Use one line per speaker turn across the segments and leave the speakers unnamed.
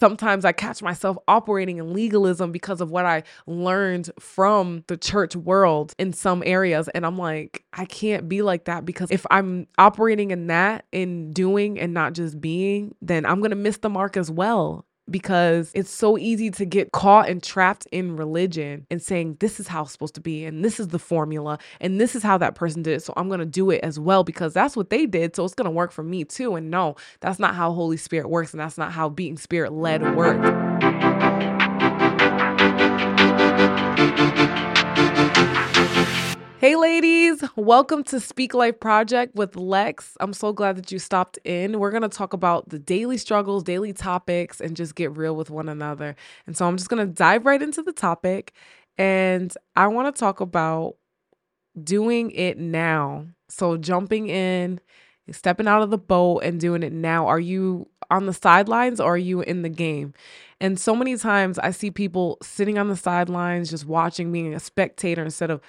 sometimes I catch myself operating in legalism because of what I learned from the church world in some areas. And I'm like, I can't be like that because if I'm operating in that, in doing and not just being, then I'm going to miss the mark as well because it's so easy to get caught and trapped in religion and saying this is how it's supposed to be and this is the formula and this is how that person did it so i'm going to do it as well because that's what they did so it's going to work for me too and no that's not how holy spirit works and that's not how being spirit led works Hey, ladies, welcome to Speak Life Project with Lex. I'm so glad that you stopped in. We're going to talk about the daily struggles, daily topics, and just get real with one another. And so I'm just going to dive right into the topic. And I want to talk about doing it now. So, jumping in, stepping out of the boat, and doing it now. Are you on the sidelines or are you in the game? And so many times I see people sitting on the sidelines, just watching, being a spectator instead of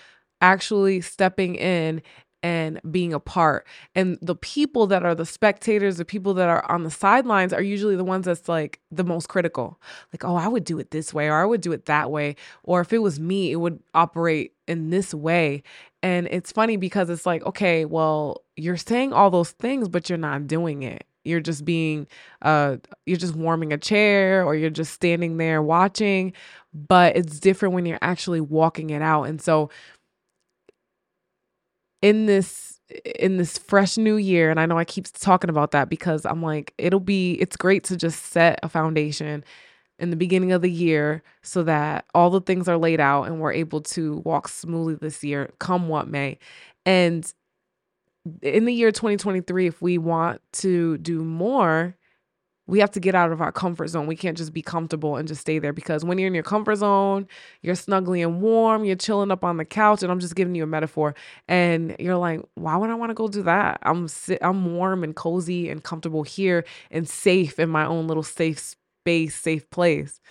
actually stepping in and being a part. And the people that are the spectators, the people that are on the sidelines are usually the ones that's like the most critical. Like, oh, I would do it this way, or I would do it that way. Or if it was me, it would operate in this way. And it's funny because it's like, okay, well, you're saying all those things, but you're not doing it. You're just being, uh, you're just warming a chair or you're just standing there watching. But it's different when you're actually walking it out. And so, in this in this fresh new year and I know I keep talking about that because I'm like it'll be it's great to just set a foundation in the beginning of the year so that all the things are laid out and we're able to walk smoothly this year come what may. And in the year 2023 if we want to do more we have to get out of our comfort zone. We can't just be comfortable and just stay there because when you're in your comfort zone, you're snuggly and warm, you're chilling up on the couch, and I'm just giving you a metaphor. And you're like, why would I want to go do that? I'm sit, I'm warm and cozy and comfortable here and safe in my own little safe space, safe place.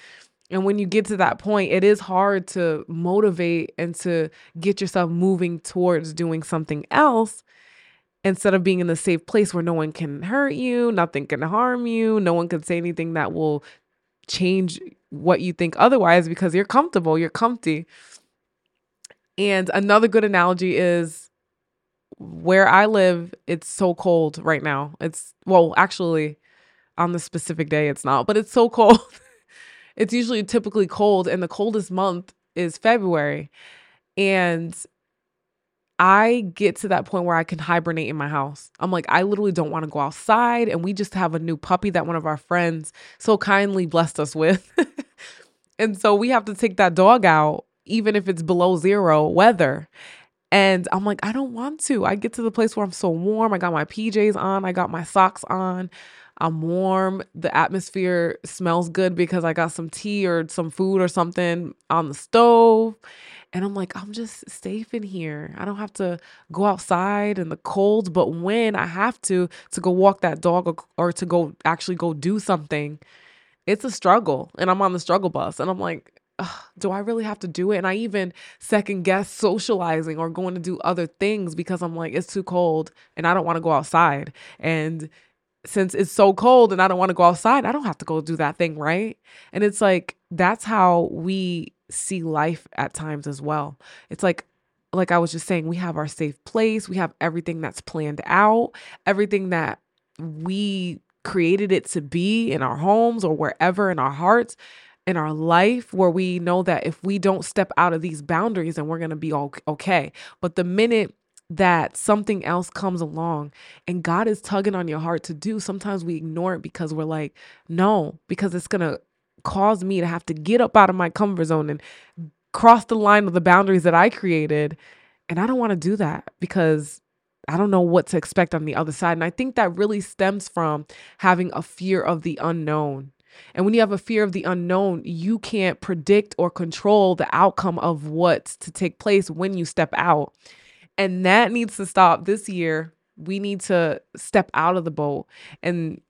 And when you get to that point, it is hard to motivate and to get yourself moving towards doing something else instead of being in the safe place where no one can hurt you, nothing can harm you, no one can say anything that will change what you think otherwise because you're comfortable, you're comfy. And another good analogy is where I live, it's so cold right now. It's well, actually, on the specific day, it's not, but it's so cold. it's usually typically cold, and the coldest month is February. And I get to that point where I can hibernate in my house. I'm like, I literally don't want to go outside. And we just have a new puppy that one of our friends so kindly blessed us with. and so we have to take that dog out, even if it's below zero weather. And I'm like, I don't want to. I get to the place where I'm so warm. I got my PJs on, I got my socks on. I'm warm. The atmosphere smells good because I got some tea or some food or something on the stove. And I'm like, I'm just safe in here. I don't have to go outside in the cold. But when I have to, to go walk that dog or, or to go actually go do something, it's a struggle. And I'm on the struggle bus. And I'm like, do I really have to do it? And I even second guess socializing or going to do other things because I'm like, it's too cold and I don't want to go outside. And since it's so cold and I don't want to go outside, I don't have to go do that thing, right? And it's like, that's how we see life at times as well. It's like like I was just saying, we have our safe place, we have everything that's planned out, everything that we created it to be in our homes or wherever in our hearts in our life where we know that if we don't step out of these boundaries then we're going to be all okay. But the minute that something else comes along and God is tugging on your heart to do, sometimes we ignore it because we're like, no, because it's going to cause me to have to get up out of my comfort zone and cross the line of the boundaries that I created. And I don't want to do that because I don't know what to expect on the other side. And I think that really stems from having a fear of the unknown. And when you have a fear of the unknown, you can't predict or control the outcome of what's to take place when you step out. And that needs to stop this year. We need to step out of the boat and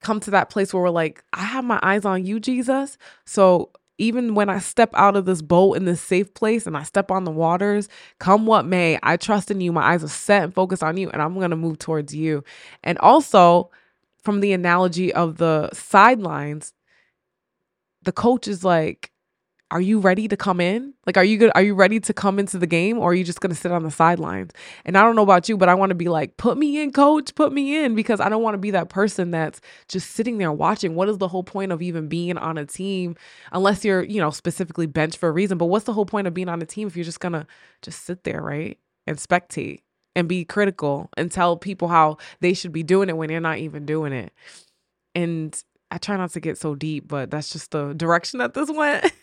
come to that place where we're like, I have my eyes on you, Jesus. So even when I step out of this boat in this safe place and I step on the waters, come what may, I trust in you. My eyes are set and focused on you, and I'm going to move towards you. And also, from the analogy of the sidelines, the coach is like, are you ready to come in? Like, are you good? Are you ready to come into the game or are you just going to sit on the sidelines? And I don't know about you, but I want to be like, put me in, coach, put me in, because I don't want to be that person that's just sitting there watching. What is the whole point of even being on a team unless you're, you know, specifically benched for a reason? But what's the whole point of being on a team if you're just going to just sit there, right? And spectate and be critical and tell people how they should be doing it when they're not even doing it. And I try not to get so deep, but that's just the direction that this went.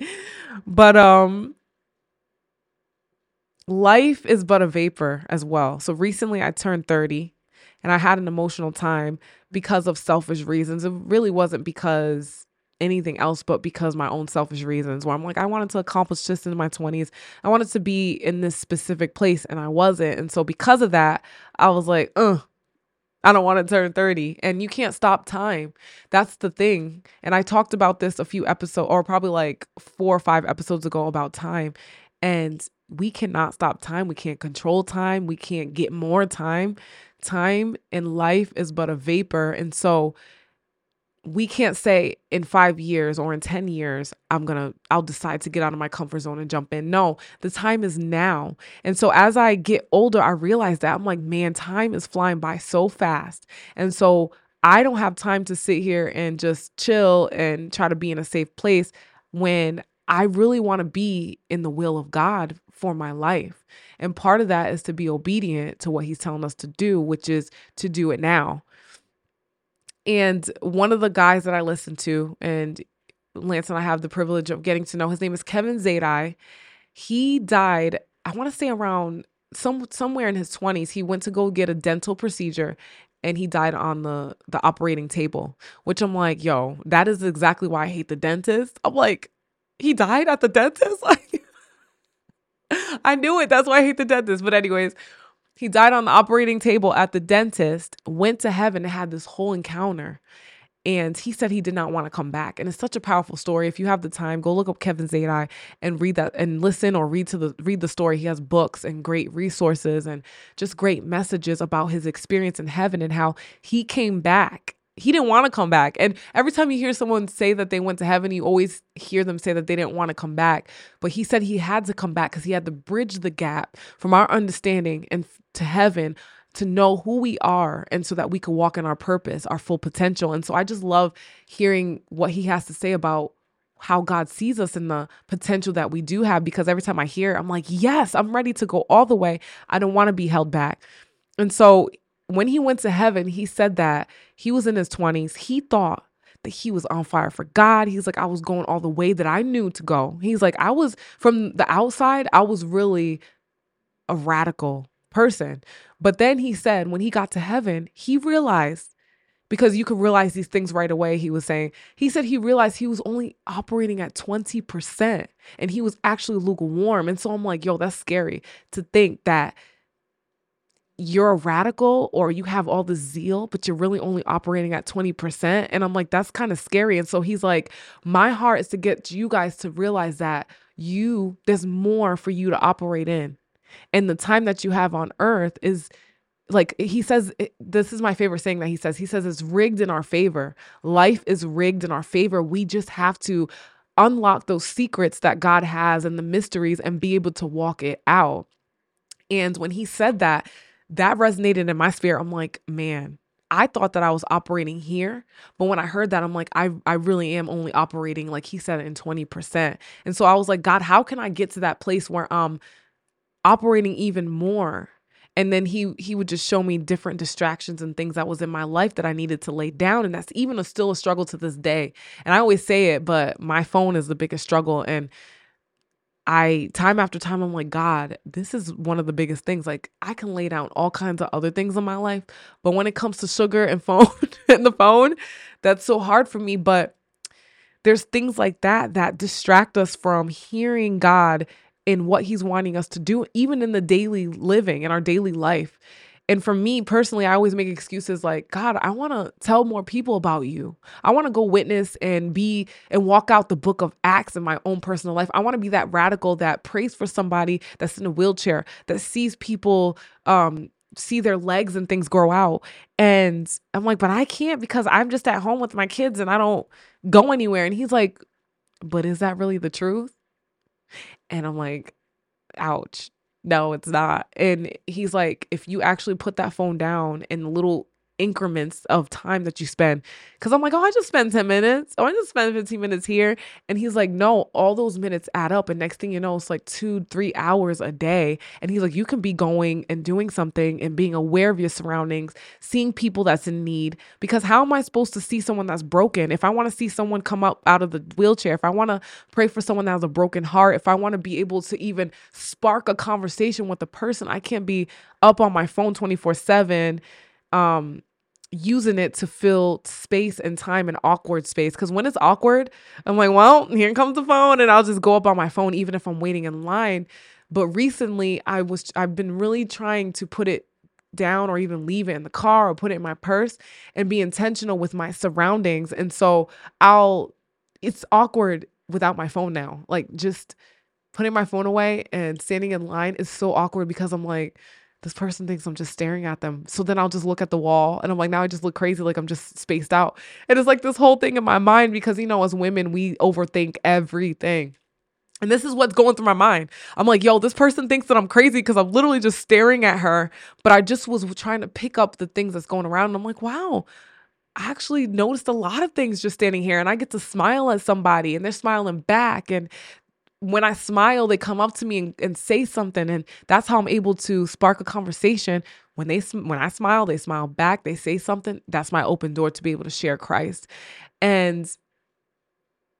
but um life is but a vapor as well. So recently I turned 30 and I had an emotional time because of selfish reasons. It really wasn't because anything else but because my own selfish reasons where I'm like I wanted to accomplish this in my 20s. I wanted to be in this specific place and I wasn't. And so because of that, I was like, "Ugh, I don't want to turn 30 and you can't stop time. That's the thing. And I talked about this a few episodes or probably like 4 or 5 episodes ago about time and we cannot stop time. We can't control time. We can't get more time. Time in life is but a vapor. And so we can't say in five years or in 10 years, I'm gonna, I'll decide to get out of my comfort zone and jump in. No, the time is now. And so as I get older, I realize that I'm like, man, time is flying by so fast. And so I don't have time to sit here and just chill and try to be in a safe place when I really want to be in the will of God for my life. And part of that is to be obedient to what He's telling us to do, which is to do it now. And one of the guys that I listen to, and Lance and I have the privilege of getting to know, his name is Kevin Zadai. He died, I want to say around some somewhere in his 20s. He went to go get a dental procedure and he died on the the operating table, which I'm like, yo, that is exactly why I hate the dentist. I'm like, he died at the dentist? Like I knew it. That's why I hate the dentist. But anyways, he died on the operating table at the dentist, went to heaven and had this whole encounter. And he said he did not want to come back. And it's such a powerful story. If you have the time, go look up Kevin Zadai and read that and listen or read to the read the story. He has books and great resources and just great messages about his experience in heaven and how he came back he didn't want to come back. And every time you hear someone say that they went to heaven, you always hear them say that they didn't want to come back. But he said he had to come back because he had to bridge the gap from our understanding and to heaven to know who we are and so that we could walk in our purpose, our full potential. And so I just love hearing what he has to say about how God sees us and the potential that we do have because every time I hear, I'm like, yes, I'm ready to go all the way. I don't want to be held back. And so when he went to heaven, he said that he was in his 20s. He thought that he was on fire for God. He's like, I was going all the way that I knew to go. He's like, I was from the outside, I was really a radical person. But then he said, when he got to heaven, he realized because you could realize these things right away. He was saying, he said he realized he was only operating at 20% and he was actually lukewarm. And so I'm like, yo, that's scary to think that you're a radical or you have all the zeal, but you're really only operating at 20%. And I'm like, that's kind of scary. And so he's like, my heart is to get you guys to realize that you, there's more for you to operate in. And the time that you have on earth is like he says eh, this is my favorite saying that he says he says it's rigged in our favor life is rigged in our favor we just have to unlock those secrets that god has and the mysteries and be able to walk it out and when he said that that resonated in my spirit. I'm like, man, I thought that I was operating here, but when I heard that, I'm like, I I really am only operating like he said in 20%. And so I was like, God, how can I get to that place where I'm operating even more? And then he he would just show me different distractions and things that was in my life that I needed to lay down, and that's even a, still a struggle to this day. And I always say it, but my phone is the biggest struggle, and I time after time I'm like, God, this is one of the biggest things. Like I can lay down all kinds of other things in my life, but when it comes to sugar and phone and the phone, that's so hard for me. But there's things like that that distract us from hearing God in what He's wanting us to do, even in the daily living, in our daily life. And for me personally, I always make excuses like, God, I want to tell more people about you. I want to go witness and be and walk out the book of Acts in my own personal life. I want to be that radical that prays for somebody that's in a wheelchair, that sees people um see their legs and things grow out. And I'm like, but I can't because I'm just at home with my kids and I don't go anywhere. And he's like, but is that really the truth? And I'm like, ouch. No, it's not. And he's like, if you actually put that phone down and little increments of time that you spend. Cause I'm like, oh, I just spend 10 minutes. Oh, I just spend 15 minutes here. And he's like, no, all those minutes add up. And next thing you know, it's like two, three hours a day. And he's like, you can be going and doing something and being aware of your surroundings, seeing people that's in need. Because how am I supposed to see someone that's broken? If I want to see someone come up out of the wheelchair, if I want to pray for someone that has a broken heart, if I want to be able to even spark a conversation with a person, I can't be up on my phone 24 7 um using it to fill space and time and awkward space. Because when it's awkward, I'm like, well, here comes the phone, and I'll just go up on my phone even if I'm waiting in line. But recently, I was I've been really trying to put it down or even leave it in the car or put it in my purse and be intentional with my surroundings. And so I'll it's awkward without my phone now. Like just putting my phone away and standing in line is so awkward because I'm like this person thinks I'm just staring at them. So then I'll just look at the wall and I'm like, now I just look crazy, like I'm just spaced out. And it's like this whole thing in my mind because, you know, as women, we overthink everything. And this is what's going through my mind. I'm like, yo, this person thinks that I'm crazy because I'm literally just staring at her. But I just was trying to pick up the things that's going around. And I'm like, wow, I actually noticed a lot of things just standing here. And I get to smile at somebody and they're smiling back. And when I smile, they come up to me and, and say something, and that's how I'm able to spark a conversation. When they when I smile, they smile back. They say something. That's my open door to be able to share Christ. And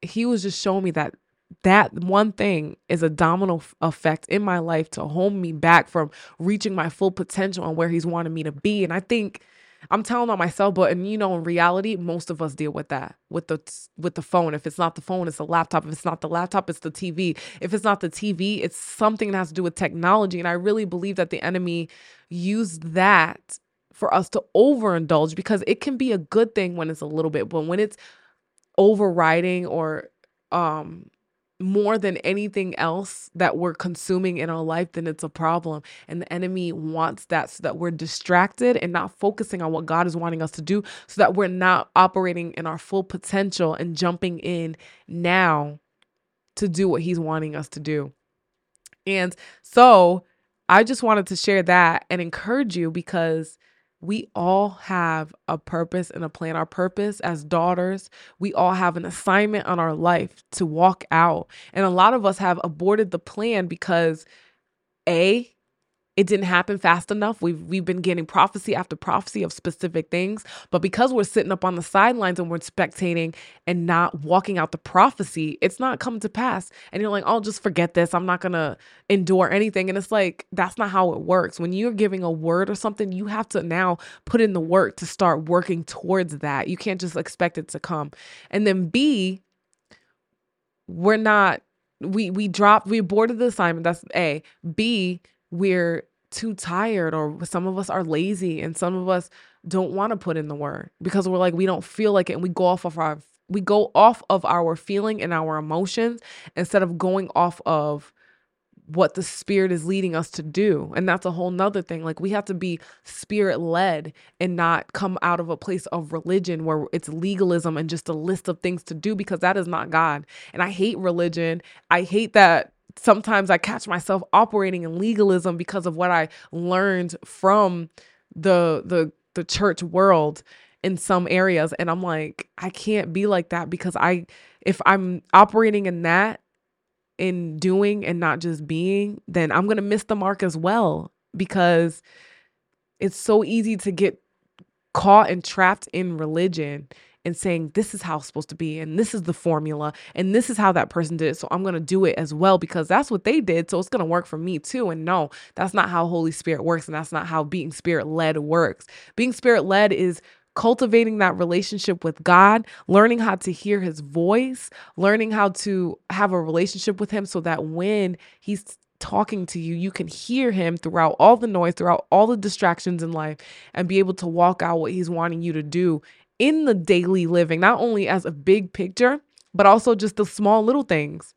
he was just showing me that that one thing is a domino effect in my life to hold me back from reaching my full potential and where he's wanted me to be. And I think I'm telling on myself, but and you know, in reality, most of us deal with that with the with the phone. If it's not the phone, it's the laptop. If it's not the laptop, it's the TV. If it's not the TV, it's something that has to do with technology. And I really believe that the enemy used that for us to overindulge because it can be a good thing when it's a little bit, but when it's overriding or um more than anything else that we're consuming in our life, then it's a problem. And the enemy wants that so that we're distracted and not focusing on what God is wanting us to do, so that we're not operating in our full potential and jumping in now to do what He's wanting us to do. And so I just wanted to share that and encourage you because we all have a purpose and a plan. Our purpose as daughters, we all have an assignment on our life to walk out. And a lot of us have aborted the plan because A, it didn't happen fast enough. We've we've been getting prophecy after prophecy of specific things, but because we're sitting up on the sidelines and we're spectating and not walking out the prophecy, it's not coming to pass. And you're like, "I'll oh, just forget this. I'm not going to endure anything." And it's like that's not how it works. When you're giving a word or something, you have to now put in the work to start working towards that. You can't just expect it to come. And then B, we're not we we dropped we aborted the assignment. That's A. B, we're too tired or some of us are lazy and some of us don't want to put in the work because we're like we don't feel like it and we go off of our we go off of our feeling and our emotions instead of going off of what the spirit is leading us to do. And that's a whole nother thing like we have to be spirit led and not come out of a place of religion where it's legalism and just a list of things to do because that is not god. And i hate religion. I hate that sometimes I catch myself operating in legalism because of what I learned from the the the church world in some areas. And I'm like I can't be like that because I if I'm operating in that in doing and not just being then I'm going to miss the mark as well because it's so easy to get caught and trapped in religion and saying this is how it's supposed to be and this is the formula and this is how that person did it so i'm going to do it as well because that's what they did so it's going to work for me too and no that's not how holy spirit works and that's not how being spirit led works. Being spirit led is cultivating that relationship with God, learning how to hear his voice, learning how to have a relationship with him so that when he's talking to you, you can hear him throughout all the noise, throughout all the distractions in life, and be able to walk out what he's wanting you to do in the daily living, not only as a big picture, but also just the small little things.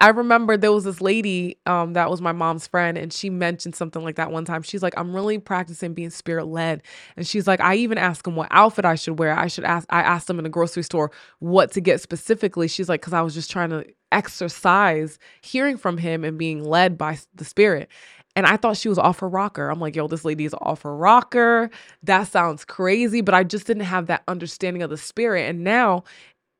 I remember there was this lady um, that was my mom's friend, and she mentioned something like that one time. She's like, "I'm really practicing being spirit led," and she's like, "I even asked him what outfit I should wear. I should ask. I asked him in the grocery store what to get specifically." She's like, "Cause I was just trying to exercise hearing from him and being led by the spirit." And I thought she was off her rocker. I'm like, yo, this lady is off her rocker. That sounds crazy, but I just didn't have that understanding of the spirit. And now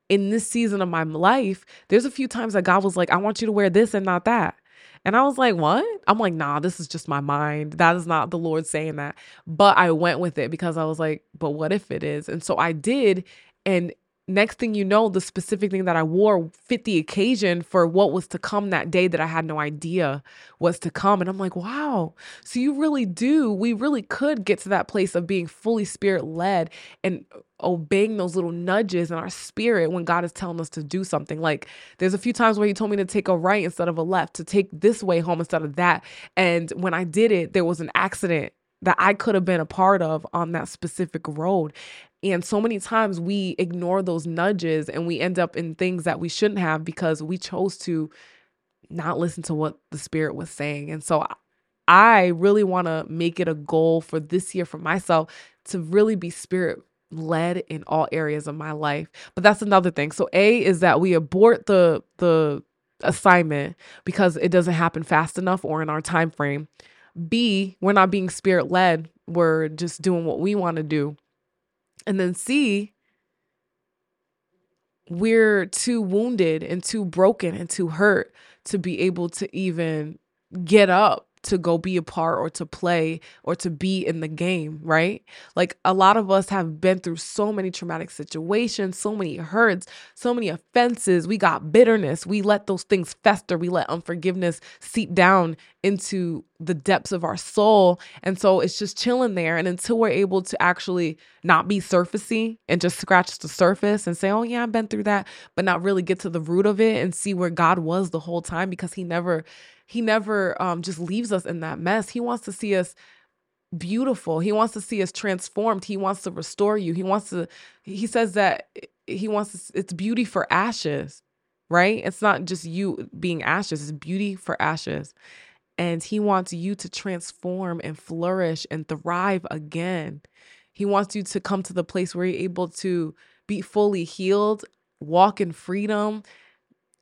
in this season of my life, there's a few times that God was like, I want you to wear this and not that. And I was like, what? I'm like, nah, this is just my mind. That is not the Lord saying that. But I went with it because I was like, but what if it is? And so I did. And next thing you know, the specific thing that I wore fit the occasion for what was to come that day that I had no idea was to come. And I'm like, wow. So you really do, we really could get to that place of being fully spirit led and obeying those little nudges in our spirit when God is telling us to do something. Like there's a few times where he told me to take a right instead of a left, to take this way home instead of that. And when I did it, there was an accident that I could have been a part of on that specific road. And so many times we ignore those nudges and we end up in things that we shouldn't have because we chose to not listen to what the spirit was saying. And so I really want to make it a goal for this year for myself to really be spirit led in all areas of my life. But that's another thing. So A is that we abort the the assignment because it doesn't happen fast enough or in our time frame. B, we're not being spirit led. We're just doing what we want to do. And then C, we're too wounded and too broken and too hurt to be able to even get up to go be a part or to play or to be in the game, right? Like a lot of us have been through so many traumatic situations, so many hurts, so many offenses. We got bitterness. We let those things fester. We let unforgiveness seep down into the depths of our soul. And so it's just chilling there. And until we're able to actually not be surfacey and just scratch the surface and say, oh, yeah, I've been through that, but not really get to the root of it and see where God was the whole time because He never he never um, just leaves us in that mess. He wants to see us beautiful. He wants to see us transformed. He wants to restore you. He wants to, he says that he wants, to, it's beauty for ashes, right? It's not just you being ashes, it's beauty for ashes. And he wants you to transform and flourish and thrive again. He wants you to come to the place where you're able to be fully healed, walk in freedom,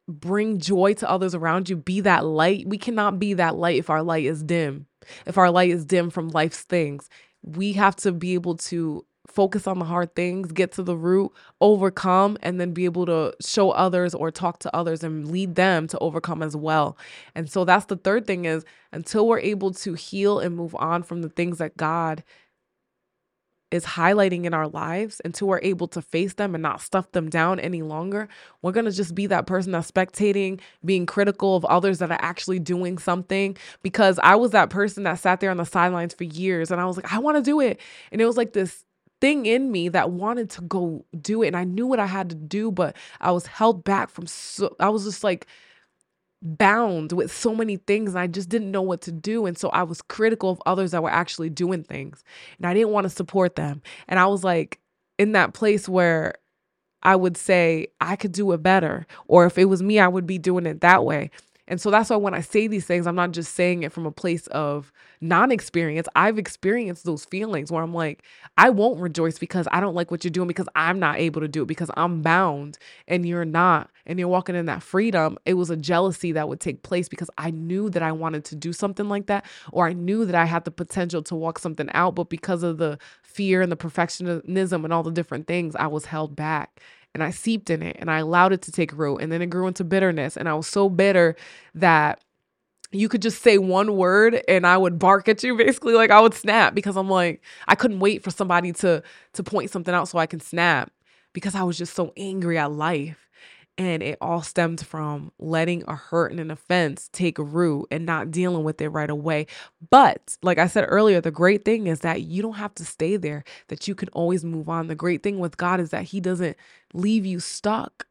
bring joy to others around you, be that light. We cannot be that light if our light is dim. If our light is dim from life's things, we have to be able to focus on the hard things, get to the root, overcome, and then be able to show others or talk to others and lead them to overcome as well. And so that's the third thing is until we're able to heal and move on from the things that God is highlighting in our lives until we're able to face them and not stuff them down any longer, we're going to just be that person that's spectating, being critical of others that are actually doing something. Because I was that person that sat there on the sidelines for years and I was like, I want to do it. And it was like this thing in me that wanted to go do it. And I knew what I had to do, but I was held back from so, I was just like, bound with so many things and I just didn't know what to do. And so I was critical of others that were actually doing things and I didn't want to support them. And I was like in that place where I would say I could do it better. Or if it was me, I would be doing it that way. And so that's why when I say these things, I'm not just saying it from a place of non experience. I've experienced those feelings where I'm like, I won't rejoice because I don't like what you're doing because I'm not able to do it because I'm bound and you're not. And you're walking in that freedom. It was a jealousy that would take place because I knew that I wanted to do something like that, or I knew that I had the potential to walk something out. But because of the fear and the perfectionism and all the different things, I was held back and I seeped in it and I allowed it to take root. And then it grew into bitterness. And I was so bitter that you could just say one word and I would bark at you basically like I would snap because I'm like I couldn't wait for somebody to to point something out so I can snap because I was just so angry at life. And it all stemmed from letting a hurt and an offense take root and not dealing with it right away. But like I said earlier, the great thing is that you don't have to stay there, that you can always move on. The great thing with God is that He doesn't leave you stuck.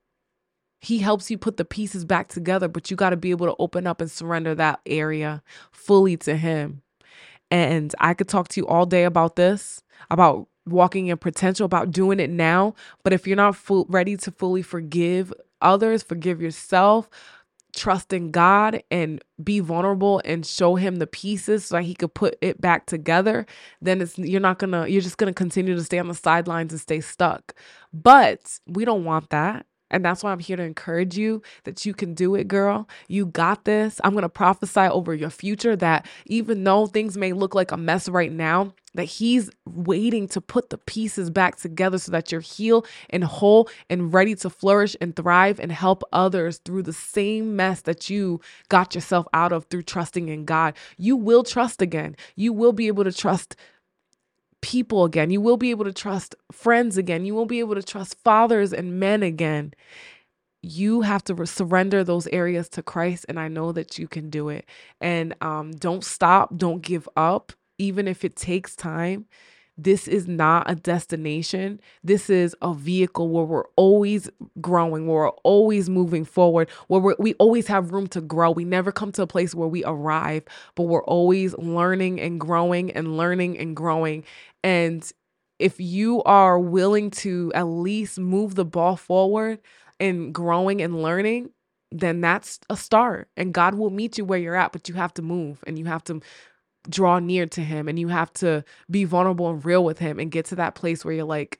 He helps you put the pieces back together, but you got to be able to open up and surrender that area fully to Him. And I could talk to you all day about this, about walking in potential, about doing it now. But if you're not full, ready to fully forgive others, forgive yourself, trust in God and be vulnerable and show him the pieces so that he could put it back together, then it's you're not gonna you're just gonna continue to stay on the sidelines and stay stuck. But we don't want that. And that's why I'm here to encourage you that you can do it, girl. You got this. I'm going to prophesy over your future that even though things may look like a mess right now, that he's waiting to put the pieces back together so that you're healed and whole and ready to flourish and thrive and help others through the same mess that you got yourself out of through trusting in God. You will trust again. You will be able to trust people again. You will be able to trust friends again. You will be able to trust fathers and men again. You have to re- surrender those areas to Christ, and I know that you can do it. And um, don't stop, don't give up, even if it takes time. This is not a destination. This is a vehicle where we're always growing, where we're always moving forward, where we we always have room to grow. We never come to a place where we arrive, but we're always learning and growing and learning and growing. And if you are willing to at least move the ball forward and growing and learning, then that's a start. And God will meet you where you're at, but you have to move and you have to draw near to him and you have to be vulnerable and real with him and get to that place where you're like,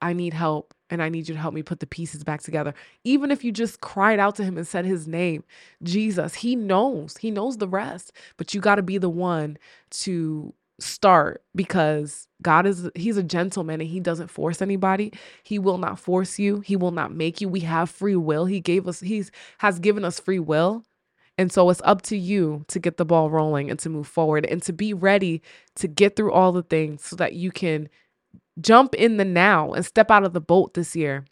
I need help and I need you to help me put the pieces back together. Even if you just cried out to him and said his name, Jesus, he knows, he knows the rest, but you got to be the one to start because God is he's a gentleman and he doesn't force anybody. He will not force you. He will not make you. We have free will. He gave us he's has given us free will. And so it's up to you to get the ball rolling and to move forward and to be ready to get through all the things so that you can jump in the now and step out of the boat this year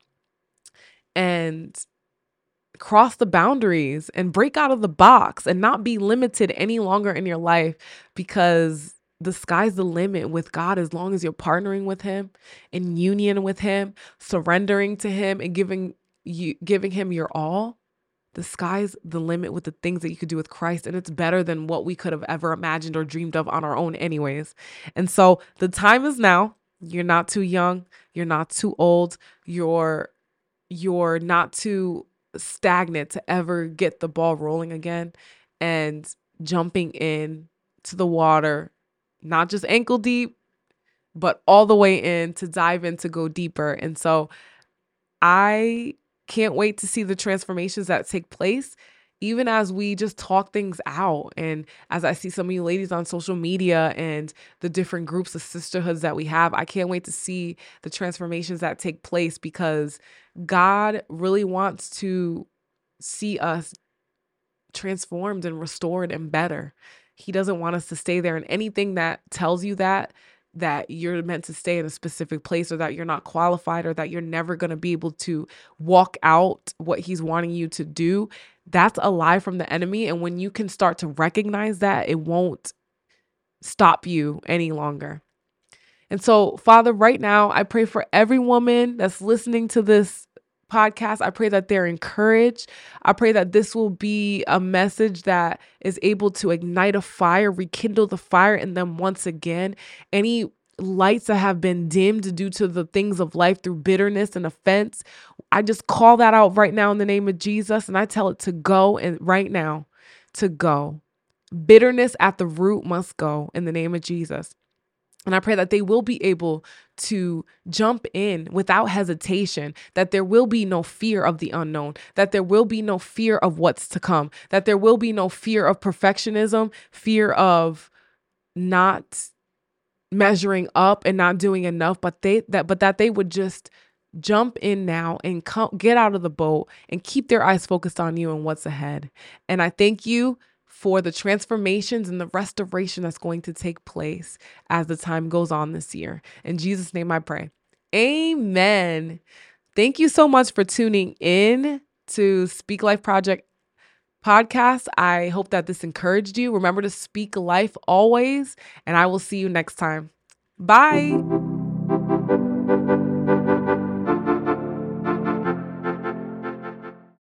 and cross the boundaries and break out of the box and not be limited any longer in your life because the sky's the limit with God as long as you're partnering with him in union with him surrendering to him and giving you giving him your all the sky's the limit with the things that you could do with Christ. And it's better than what we could have ever imagined or dreamed of on our own, anyways. And so the time is now. You're not too young. You're not too old. You're you're not too stagnant to ever get the ball rolling again and jumping in to the water, not just ankle deep, but all the way in to dive in to go deeper. And so I can't wait to see the transformations that take place even as we just talk things out and as I see some of you ladies on social media and the different groups of sisterhoods that we have, I can't wait to see the transformations that take place because God really wants to see us transformed and restored and better. He doesn't want us to stay there. And anything that tells you that that you're meant to stay in a specific place or that you're not qualified or that you're never going to be able to walk out what he's wanting you to do, that's a lie from the enemy. And when you can start to recognize that, it won't stop you any longer. And so, Father, right now, I pray for every woman that's listening to this podcast. I pray that they're encouraged. I pray that this will be a message that is able to ignite a fire, rekindle the fire in them once again. Any lights that have been dimmed due to the things of life through bitterness and offense, I just call that out right now in the name of Jesus and I tell it to go and right now to go. Bitterness at the root must go in the name of Jesus. And I pray that they will be able to jump in without hesitation, that there will be no fear of the unknown, that there will be no fear of what's to come, that there will be no fear of perfectionism, fear of not measuring up and not doing enough, but they that but that they would just jump in now and come get out of the boat and keep their eyes focused on you and what's ahead. And I thank you for the transformations and the restoration that's going to take place as the time goes on this year. In Jesus' name I pray. Amen. Thank you so much for tuning in to Speak Life Project podcast. I hope that this encouraged you. Remember to speak life always, and I will see you next time. Bye.